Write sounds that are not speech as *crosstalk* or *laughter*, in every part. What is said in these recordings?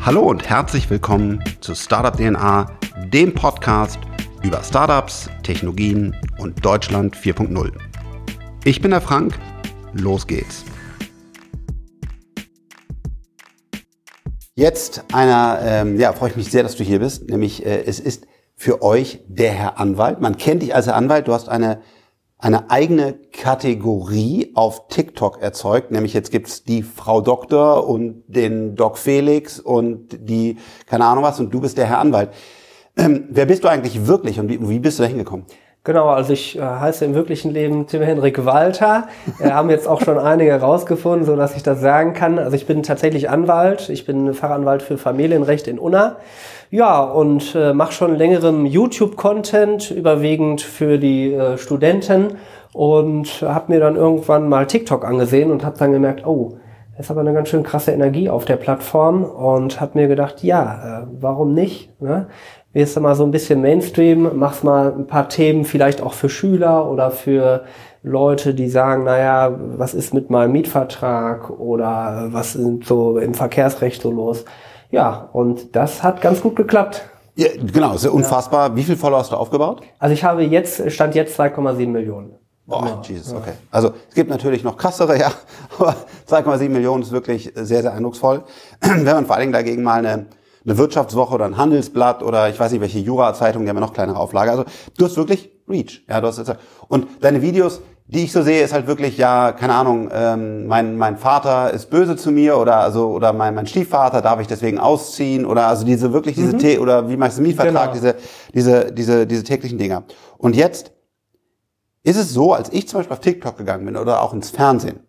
Hallo und herzlich willkommen zu Startup DNA, dem Podcast über Startups, Technologien und Deutschland 4.0. Ich bin der Frank, los geht's. Jetzt einer, ähm, ja, freue ich mich sehr, dass du hier bist, nämlich äh, es ist für euch der Herr Anwalt. Man kennt dich als Herr Anwalt, du hast eine eine eigene Kategorie auf TikTok erzeugt, nämlich jetzt gibt's die Frau Doktor und den Doc Felix und die, keine Ahnung was, und du bist der Herr Anwalt. Ähm, wer bist du eigentlich wirklich und wie, wie bist du da hingekommen? Genau, also ich äh, heiße im wirklichen Leben Tim Henrik Walter. Wir haben jetzt auch schon einige herausgefunden, so dass ich das sagen kann. Also ich bin tatsächlich Anwalt. Ich bin Fachanwalt für Familienrecht in Unna. Ja, und äh, mache schon längerem YouTube-Content, überwiegend für die äh, Studenten und habe mir dann irgendwann mal TikTok angesehen und habe dann gemerkt, oh, ist aber eine ganz schön krasse Energie auf der Plattform und habe mir gedacht, ja, äh, warum nicht? Ne? Wirst du mal so ein bisschen Mainstream, machst mal ein paar Themen vielleicht auch für Schüler oder für Leute, die sagen, naja, was ist mit meinem Mietvertrag oder was sind so im Verkehrsrecht so los? Ja, und das hat ganz gut geklappt. Ja, genau, ist ja unfassbar. Ja. Wie viel Follower hast du aufgebaut? Also ich habe jetzt, stand jetzt 2,7 Millionen. Boah, ja. Jesus, okay. Also es gibt natürlich noch krassere, *laughs* ja, aber 2,7 Millionen ist wirklich sehr, sehr eindrucksvoll. *clears throat* Wenn man vor allen Dingen dagegen mal eine, eine Wirtschaftswoche oder ein Handelsblatt oder ich weiß nicht welche Jura-Zeitung, die haben ja noch kleinere Auflage. Also du hast wirklich Reach. Ja, du hast und deine Videos, die ich so sehe, ist halt wirklich, ja, keine Ahnung, ähm, mein, mein Vater ist böse zu mir oder also oder mein, mein Stiefvater darf ich deswegen ausziehen oder also diese wirklich diese mhm. T oder wie meinst du Mietvertrag, genau. diese, diese, diese, diese täglichen Dinger. Und jetzt ist es so, als ich zum Beispiel auf TikTok gegangen bin oder auch ins Fernsehen,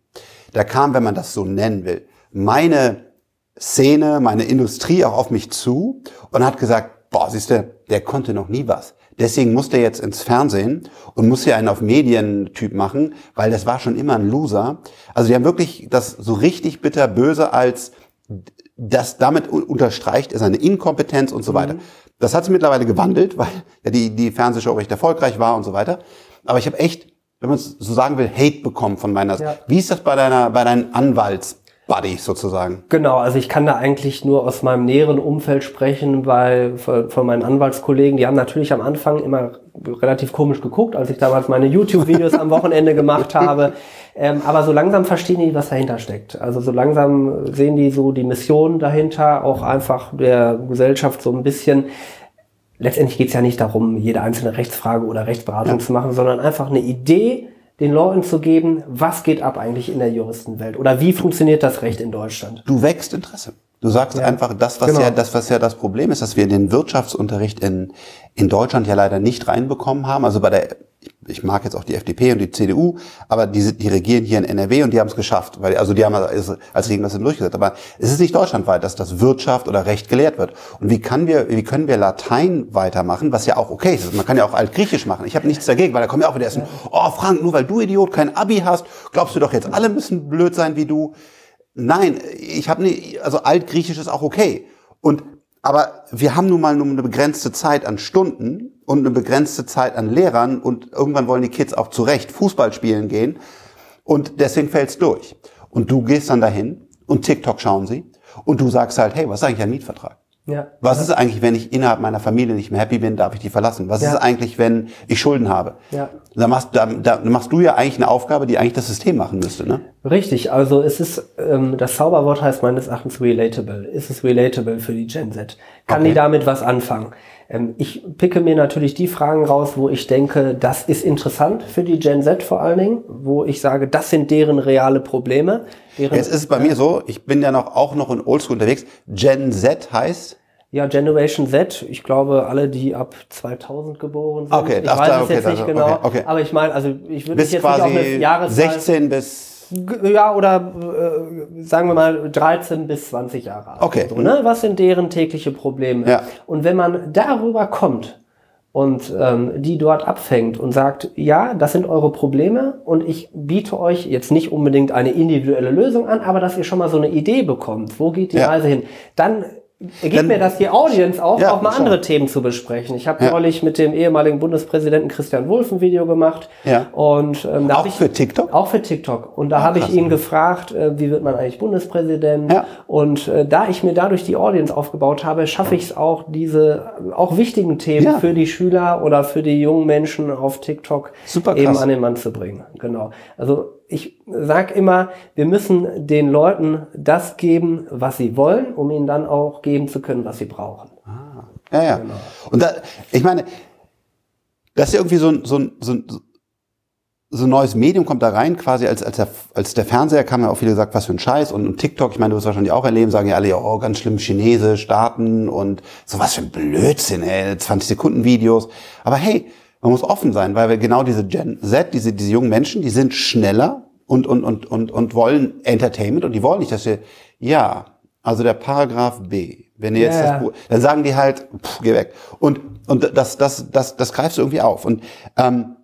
da kam, wenn man das so nennen will, meine Szene, meine Industrie auch auf mich zu und hat gesagt, boah, siehst du, der konnte noch nie was. Deswegen musste er jetzt ins Fernsehen und muss hier einen auf Medientyp machen, weil das war schon immer ein Loser. Also die haben wirklich das so richtig bitter böse als das damit unterstreicht ist eine Inkompetenz und so weiter. Mhm. Das hat sich mittlerweile gewandelt, weil ja die, die Fernsehshow recht erfolgreich war und so weiter. Aber ich habe echt, wenn man es so sagen will, Hate bekommen von meiner. Ja. Wie ist das bei deiner, bei deinen Anwalts? Buddies sozusagen. Genau, also ich kann da eigentlich nur aus meinem näheren Umfeld sprechen, weil von meinen Anwaltskollegen, die haben natürlich am Anfang immer relativ komisch geguckt, als ich damals meine YouTube-Videos am Wochenende gemacht habe. Ähm, aber so langsam verstehen die, was dahinter steckt. Also so langsam sehen die so die Mission dahinter, auch einfach der Gesellschaft so ein bisschen letztendlich geht es ja nicht darum, jede einzelne Rechtsfrage oder Rechtsberatung ja. zu machen, sondern einfach eine Idee, den Leuten zu geben, was geht ab eigentlich in der Juristenwelt oder wie funktioniert das Recht in Deutschland. Du wächst Interesse. Du sagst ja, einfach das, was genau. ja, das, was ja das Problem ist, dass wir den Wirtschaftsunterricht in, in Deutschland ja leider nicht reinbekommen haben. Also bei der, ich mag jetzt auch die FDP und die CDU, aber die, die regieren hier in NRW und die haben es geschafft, weil, also die haben als Regierung das durchgesetzt. Aber es ist nicht deutschlandweit, dass das Wirtschaft oder Recht gelehrt wird. Und wie kann wir, wie können wir Latein weitermachen, was ja auch okay ist. Man kann ja auch Altgriechisch machen. Ich habe nichts dagegen, weil da kommen ja auch wieder erst, oh Frank, nur weil du Idiot kein Abi hast, glaubst du doch jetzt alle müssen blöd sein wie du. Nein, ich habe nicht, also Altgriechisch ist auch okay. Und aber wir haben nun mal nur eine begrenzte Zeit an Stunden und eine begrenzte Zeit an Lehrern und irgendwann wollen die Kids auch zurecht Fußball spielen gehen und deswegen fällt's durch. Und du gehst dann dahin und TikTok schauen sie und du sagst halt, hey, was ist eigentlich ein Mietvertrag? Ja. Was ist eigentlich, wenn ich innerhalb meiner Familie nicht mehr happy bin, darf ich die verlassen? Was ja. ist eigentlich, wenn ich Schulden habe? Ja. Da machst, da, da machst du ja eigentlich eine Aufgabe, die eigentlich das System machen müsste, ne? Richtig, also es ist, ähm, das Zauberwort heißt meines Erachtens relatable. Ist es relatable für die Gen Z? Kann okay. die damit was anfangen? Ähm, ich picke mir natürlich die Fragen raus, wo ich denke, das ist interessant für die Gen Z vor allen Dingen, wo ich sage, das sind deren reale Probleme. Deren, Jetzt ist es bei mir so, ich bin ja noch auch noch in Oldschool unterwegs. Gen Z heißt? Ja, Generation Z, ich glaube, alle, die ab 2000 geboren sind. Okay, ich weiß da, es okay, jetzt nicht genau. Okay, okay. Aber ich meine, also ich würde jetzt quasi nicht auf eine Jahreszahl... 16 bis... Ja, oder äh, sagen wir mal 13 bis 20 Jahre alt. Okay. So, ne? Was sind deren tägliche Probleme? Ja. Und wenn man darüber kommt und ähm, die dort abfängt und sagt, ja, das sind eure Probleme und ich biete euch jetzt nicht unbedingt eine individuelle Lösung an, aber dass ihr schon mal so eine Idee bekommt, wo geht die ja. Reise hin, dann gibt Dann- mir das die Audience auch, Ja, auch mal andere Themen zu besprechen. Ich habe Ja. neulich mit dem ehemaligen Bundespräsidenten Christian Wulff ein Video gemacht. Ja. Und ähm, da Auch ich, für TikTok? Auch für TikTok. Und da habe ich ihn gefragt, äh, wie wird man eigentlich Bundespräsident? Ja. Und äh, da ich mir dadurch die Audience aufgebaut habe, schaffe ich es auch, diese auch wichtigen Themen Ja. für die Schüler oder für die jungen Menschen auf TikTok eben an den Mann zu bringen. Genau. Also ich sag immer, wir müssen den Leuten das geben, was sie wollen, um ihnen dann auch geben zu können, was sie brauchen. Ja, ja. Genau. Und da, ich meine, das ist ja irgendwie so ein, so ein, so ein, so ein neues Medium kommt da rein, quasi als, als, der, als der Fernseher kam ja auch viele gesagt, was für ein Scheiß und, und TikTok, ich meine, du wirst wahrscheinlich auch erleben, sagen ja alle, oh, ganz schlimm Chinesisch, Daten und so was für ein Blödsinn, ey, 20 Sekunden Videos. Aber hey, man muss offen sein, weil wir genau diese Gen Z, diese, diese jungen Menschen, die sind schneller und, und, und, und, und wollen Entertainment und die wollen nicht, dass wir, ja, also der Paragraph B, wenn ihr jetzt Ja, das. Buch, dann sagen die halt, pff, geh weg. Und, und das, das, das, das greifst du irgendwie auf. Und ähm,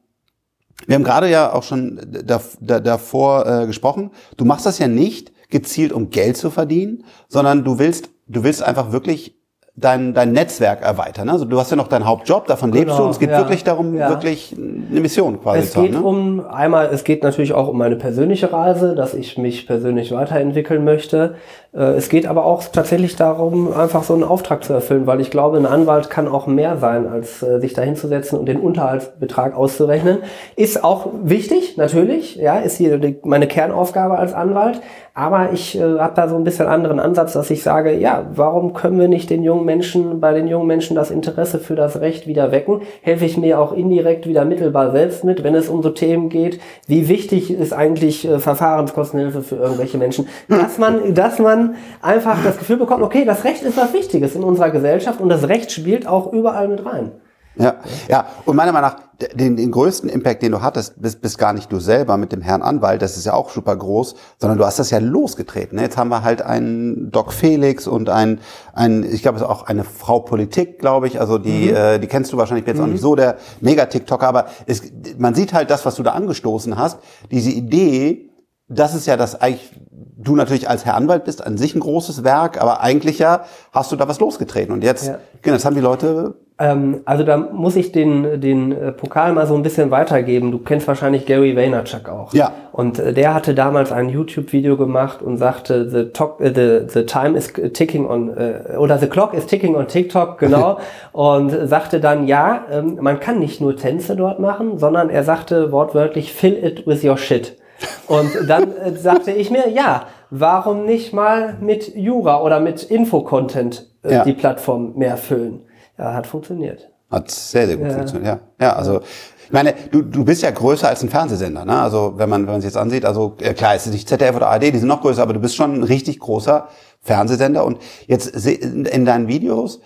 wir haben gerade ja auch schon da, da, davor äh, gesprochen. Du machst das ja nicht gezielt, um Geld zu verdienen, sondern du willst, du willst einfach wirklich dein, dein Netzwerk erweitern. Also du hast ja noch deinen Hauptjob, davon lebst Genau, du und es geht ja, wirklich darum, ja. wirklich eine Mission quasi Es zu haben. geht Ne? um einmal, es geht natürlich auch um meine persönliche Reise, dass ich mich persönlich weiterentwickeln möchte. Äh, Es geht aber auch tatsächlich darum, einfach so einen Auftrag zu erfüllen, weil ich glaube, ein Anwalt kann auch mehr sein, als äh, sich da hinzusetzen und den Unterhaltsbetrag auszurechnen. Ist auch wichtig, natürlich, ja, ist hier die, meine Kernaufgabe als Anwalt. Aber ich äh, habe da so ein bisschen anderen Ansatz, dass ich sage, ja, warum können wir nicht den jungen Menschen, bei den jungen Menschen das Interesse für das Recht wieder wecken? Helfe ich mir auch indirekt wieder mittelbar selbst mit, wenn es um so Themen geht, wie wichtig ist eigentlich äh, Verfahrenskostenhilfe für irgendwelche Menschen, dass man, dass man einfach das Gefühl bekommt, okay, das Recht ist was Wichtiges in unserer Gesellschaft und das Recht spielt auch überall mit rein. Ja, ja. Und meiner Meinung nach, den, den größten Impact, den du hattest, bist, bist gar nicht du selber mit dem Herrn Anwalt, das ist ja auch super groß, sondern du hast das ja losgetreten. Jetzt haben wir halt einen Doc Felix und ein, ein ich glaube, es ist auch eine Frau Politik, glaube ich, also die, äh, die kennst du wahrscheinlich, jetzt auch nicht so der Mega-TikToker, aber es, man sieht halt das, was du da angestoßen hast, diese Idee, das ist ja das eigentlich, du natürlich als Herr Anwalt bist, an sich ein großes Werk, aber eigentlich ja hast du da was losgetreten. Und jetzt, Ja. genau, das haben die Leute Ähm, also da muss ich den, den äh, Pokal mal so ein bisschen weitergeben. Du kennst wahrscheinlich Gary Vaynerchuk auch. Ja. Und äh, der hatte damals ein YouTube-Video gemacht und sagte, the, talk, äh, the, the time is ticking on, oder the clock is ticking on TikTok, *laughs* genau. und sagte dann, ja, ähm, man kann nicht nur Tänze dort machen, sondern er sagte wortwörtlich, fill it with your shit. Und dann äh, sagte ich mir, ja, warum nicht mal mit Jura oder mit Infocontent äh, Ja. die Plattform mehr füllen? Ja, hat funktioniert. Hat sehr, sehr gut Ja. funktioniert, ja. Ja, also, ich meine, du, du bist ja größer als ein Fernsehsender, ne? Also, wenn man, wenn man sich jetzt ansieht, also, äh, klar, es ist nicht ZDF oder ARD, die sind noch größer, aber du bist schon ein richtig großer Fernsehsender und jetzt in deinen Videos,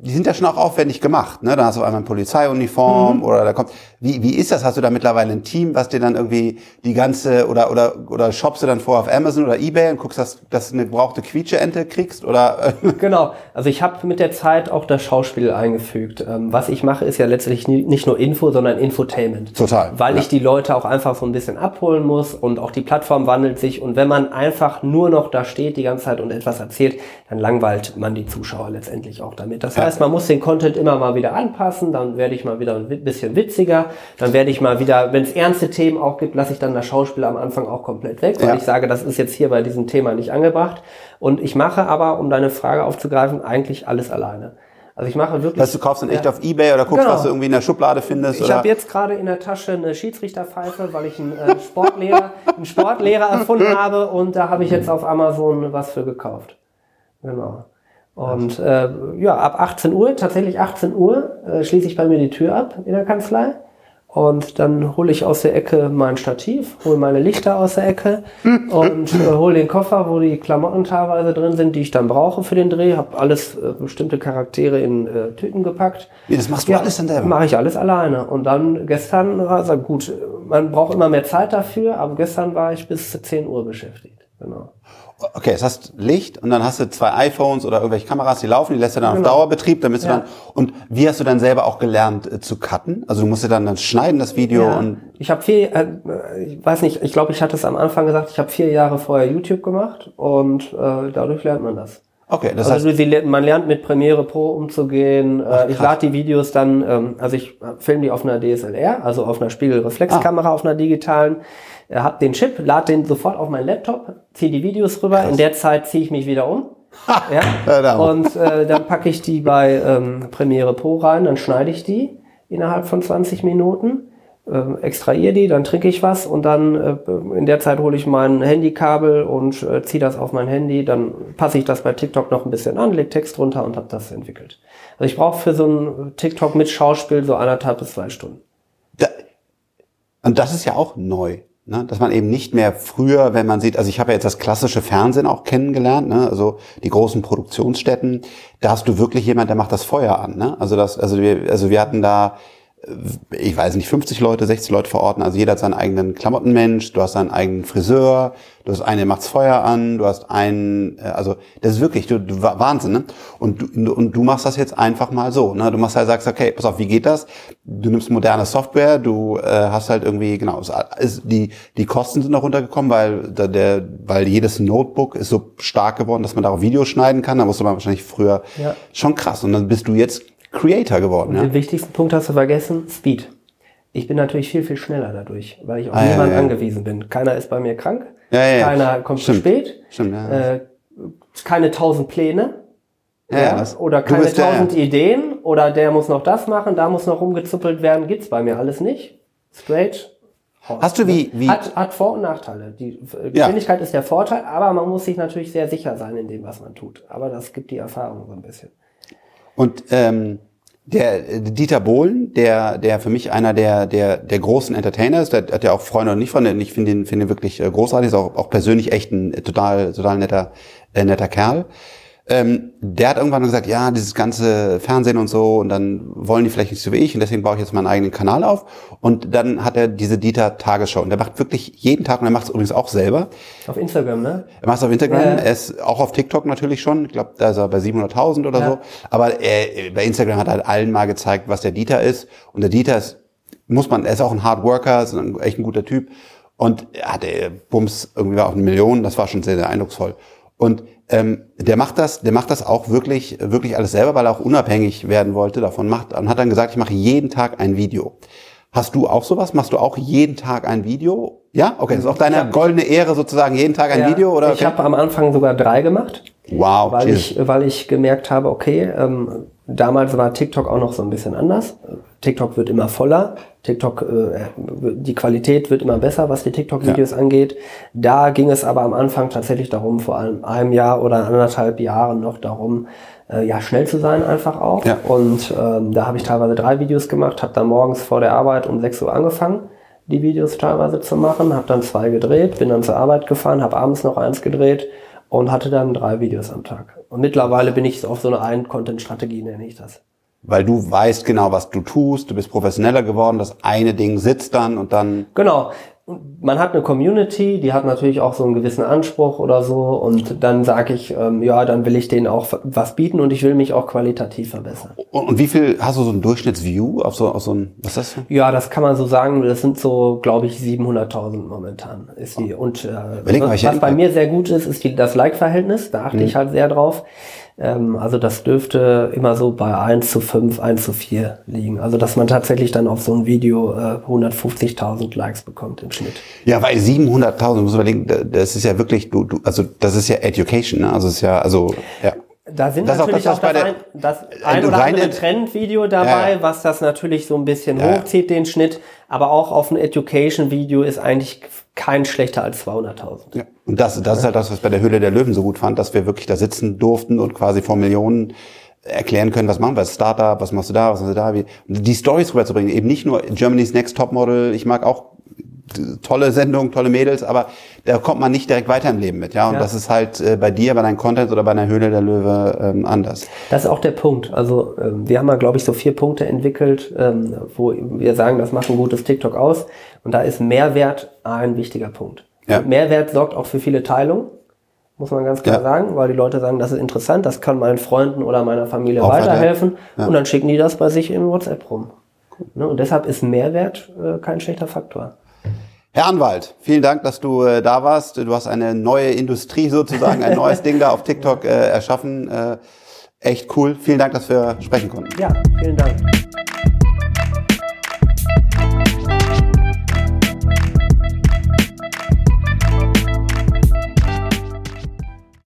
die sind ja schon auch aufwendig gemacht, ne? Dann hast du einmal eine Polizeiuniform oder da kommt, wie, wie ist das? Hast du da mittlerweile ein Team, was dir dann irgendwie die ganze, oder, oder, oder shoppst du dann vor auf Amazon oder Ebay und guckst, dass, dass du eine gebrauchte Quietscheente kriegst oder, *laughs* Genau, also ich habe mit der Zeit auch das Schauspiel eingefügt. Ähm, was ich mache, ist ja letztlich nicht nur Info, sondern Infotainment. Total, Weil ja. ich die Leute auch einfach so ein bisschen abholen muss und auch die Plattform wandelt sich. Und wenn man einfach nur noch da steht die ganze Zeit und etwas erzählt, dann langweilt man die Zuschauer letztendlich auch damit. Das heißt, man muss den Content immer mal wieder anpassen, dann werde ich mal wieder ein bisschen witziger, dann werde ich mal wieder, wenn es ernste Themen auch gibt, lasse ich dann das Schauspiel am Anfang auch komplett weg, weil Ja. ich sage, das ist jetzt hier bei diesem Thema nicht angebracht. Und ich mache aber, um deine Frage aufzugreifen, eigentlich alles alleine. Also ich mache wirklich. dass du kaufst dann echt Ja. auf Ebay oder guckst, Genau. was du irgendwie in der Schublade findest Ich habe jetzt gerade in der Tasche eine Schiedsrichterpfeife, weil ich einen äh, Sportlehrer, einen Sportlehrer erfunden habe und da habe ich jetzt auf Amazon was für gekauft. Genau. Und äh, ja, ab 18 Uhr, tatsächlich 18 Uhr, äh, schließe ich bei mir die Tür ab in der Kanzlei. Und dann hole ich aus der Ecke mein Stativ, hole meine Lichter aus der Ecke *laughs* und äh, hole den Koffer, wo die Klamotten teilweise drin sind, die ich dann brauche für den Dreh. Habe alles äh, bestimmte Charaktere in äh, Tüten gepackt. Nee, das machst du alles dann selber? Mache ich alles alleine. Und dann gestern war es gut, man braucht immer mehr Zeit dafür, aber gestern war ich bis 10 Uhr beschäftigt. Genau. Okay, jetzt hast Licht und dann hast du zwei iPhones oder irgendwelche Kameras, die laufen, die lässt du dann Genau. auf Dauerbetrieb, damit du Ja. dann und wie hast du dann selber auch gelernt äh, zu cutten? Also du musst ja dann dann schneiden das Video Ja. und Ich habe vier, äh, ich weiß nicht, ich glaube, ich hatte es am Anfang gesagt, ich habe vier Jahre vorher YouTube gemacht und äh, dadurch lernt man das. Okay, das also heißt, sie, man lernt mit Premiere Pro umzugehen. Ach, Äh, ich krass. lade die Videos dann, ähm, also ich filme die auf einer DSLR, also auf einer Spiegelreflexkamera, auf einer digitalen. Äh, hab den Chip, lade den sofort auf meinen Laptop, ziehe die Videos rüber. In der Zeit ziehe ich mich wieder um. ja. *laughs* Verdammt. Und äh, dann packe ich die bei ähm, Premiere Pro rein, dann schneide ich die innerhalb von 20 Minuten, ähm, extrahiere die, dann trinke ich was und dann äh, in der Zeit hole ich mein Handykabel und äh, ziehe das auf mein Handy, dann passe ich das bei TikTok noch ein bisschen an, leg Text drunter und habe das entwickelt. Also ich brauche für so ein TikTok mit Schauspiel so anderthalb bis zwei Stunden. Da, und das ist ja auch neu, ne? dass man eben nicht mehr früher, wenn man sieht, also ich habe ja jetzt das klassische Fernsehen auch kennengelernt, ne? also die großen Produktionsstätten, da hast du wirklich jemand, der macht das Feuer an. Ne? Also das, also wir, also wir hatten da ich weiß nicht, 50 Leute, 60 Leute vor Ort, also jeder hat seinen eigenen Klamottenmensch, du hast seinen eigenen Friseur, du hast einen, der macht's Feuer an, du hast einen, äh, also das ist wirklich du, du, Wahnsinn, ne? Und du, und du machst das jetzt einfach mal so, ne? Du machst halt, sagst, okay, pass auf, wie geht das? Du nimmst moderne Software, du äh, hast halt irgendwie, genau, es ist, die, die Kosten sind noch runtergekommen, weil da der, weil jedes Notebook ist so stark geworden, dass man darauf Videos schneiden kann, da musste man wahrscheinlich früher Ja. schon krass. Und dann bist du jetzt Creator geworden, ja? Den wichtigsten Punkt hast du vergessen, Speed. Ich bin natürlich viel, viel schneller dadurch, weil ich auf Ah, ja, niemanden ja. angewiesen bin. Keiner ist bei mir krank, Ja, ja, ja. keiner kommt Stimmt. zu spät, Stimmt, ja. äh, keine tausend Pläne, Ja, ja, oder keine tausend Ideen, oder der muss noch das machen, da muss noch rumgezuppelt werden, gibt's bei mir alles nicht. Straight. Hast du wie, wie, Hat, hat Vor- und Nachteile. Die Geschwindigkeit ist der Vorteil, aber man muss sich natürlich sehr sicher sein in dem, was man tut. Aber das gibt die Erfahrung so ein bisschen. Und ähm, der äh, Dieter Bohlen, der, der für mich einer der, der, der großen Entertainer ist, der hat ja auch Freunde und nicht Freunde, ich finde ihn, finde ihn wirklich äh, großartig, ist auch, auch persönlich echt ein total, total netter, äh, netter Kerl. Ähm, der hat irgendwann gesagt, ja, dieses ganze Fernsehen und so, und dann wollen die vielleicht nicht so wie ich, und deswegen baue ich jetzt meinen eigenen Kanal auf. Und dann hat er diese Dieter Tagesschau, und der macht wirklich jeden Tag, und er macht es übrigens auch selber, Auf Instagram, ne? er macht es auf Instagram, Ja, er ist auch auf TikTok natürlich schon. Ich glaube, da ist er bei 700.000 oder Ja. so. Aber er, bei Instagram hat er halt allen mal gezeigt, was der Dieter ist. Und der Dieter ist, muss man, er ist auch ein Hard Worker, ist ein, echt ein guter Typ. Und er hatte Bums irgendwie war auf eine Million. Das war schon sehr, sehr eindrucksvoll. Und ähm, der macht das, der macht das auch wirklich, wirklich alles selber, weil er auch unabhängig werden wollte davon. Macht und hat dann gesagt, ich mache jeden Tag ein Video. Hast du auch sowas? Machst du auch jeden Tag ein Video? Ja, okay, das ist auch deine hab- goldene Ehre sozusagen, jeden Tag ein Ja, Video oder? Ich habe am Anfang sogar drei gemacht, Wow, weil ich, weil ich gemerkt habe, okay, ähm, damals war TikTok auch noch so ein bisschen anders. TikTok wird immer voller. TikTok, äh, die Qualität wird immer besser, was die TikTok-Videos angeht. Da ging es aber am Anfang tatsächlich darum, vor allem einem Jahr oder anderthalb Jahren noch darum, äh, ja schnell zu sein einfach auch. Ja. Und ähm, da habe ich teilweise drei Videos gemacht, habe dann morgens vor der Arbeit um 6 Uhr angefangen, die Videos teilweise zu machen, habe dann zwei gedreht, bin dann zur Arbeit gefahren, habe abends noch eins gedreht und hatte dann drei Videos am Tag. Und mittlerweile bin ich auf so eine Ein-Content-Strategie, nenne ich das. Weil du weißt genau, was du tust, du bist professioneller geworden, das eine Ding sitzt dann und dann. Genau. Man hat eine Community, die hat natürlich auch so einen gewissen Anspruch oder so. Und dann sage ich, ähm, ja, dann will ich denen auch was bieten und ich will mich auch qualitativ verbessern. Und, und wie viel hast du so ein Durchschnittsview auf so, auf so ein, was ist das? Für? Ja, das kann man so sagen. Das sind so, glaube ich, 700.000 momentan ist die. Und äh, was, was bei mir sehr gut ist, ist die, das Like-Verhältnis. Da achte ich halt sehr drauf. Ähm, also das dürfte immer so bei 1 zu 5, 1 zu 4 liegen. Also dass man tatsächlich dann auf so ein Video äh, 150.000 Likes bekommt im Schnitt. Ja, weil 700.000, du musst überlegen, da- das ist ja wirklich, du, du, also das ist ja Education, ne? Also es ist ja, also, ja. Da sind Das ist auch natürlich das, auch das, ein, das äh, ein oder andere Trendvideo dabei, Ja, was das natürlich so ein bisschen Ja, hochzieht, den Schnitt. Aber auch auf ein Education-Video ist eigentlich kein schlechter als 200.000. ja. Und das, das ist halt das, was ich bei der Höhle der Löwen so gut fand, dass wir wirklich da sitzen durften und quasi vor Millionen erklären können, was machen wir als Startup, was machst du da, was machst du da, wie, die Stories rüberzubringen, eben nicht nur Germany's Next Topmodel, ich mag auch tolle Sendung, tolle Mädels, aber da kommt man nicht direkt weiter im Leben mit, ja. Und Ja. das ist halt äh, bei dir, bei deinem Content oder bei einer Höhle der Löwe ähm, anders. Das ist auch der Punkt. Also ähm, wir haben ja, glaube ich, so vier Punkte entwickelt, ähm, wo wir sagen, das macht ein gutes TikTok aus. Und da ist Mehrwert ein wichtiger Punkt. Ja. Mehrwert sorgt auch für viele Teilungen, muss man ganz klar Ja. sagen, weil die Leute sagen, das ist interessant, das kann meinen Freunden oder meiner Familie Auch weiter- weiterhelfen. Ja. Und dann schicken die das bei sich in WhatsApp rum. Ne? Und deshalb ist Mehrwert äh, kein schlechter Faktor. Herr Anwalt, vielen Dank, dass du äh, da warst. Du hast eine neue Industrie sozusagen, ein neues Ding da auf TikTok äh, erschaffen. Äh, echt cool. Vielen Dank, dass wir sprechen konnten. Ja, vielen Dank.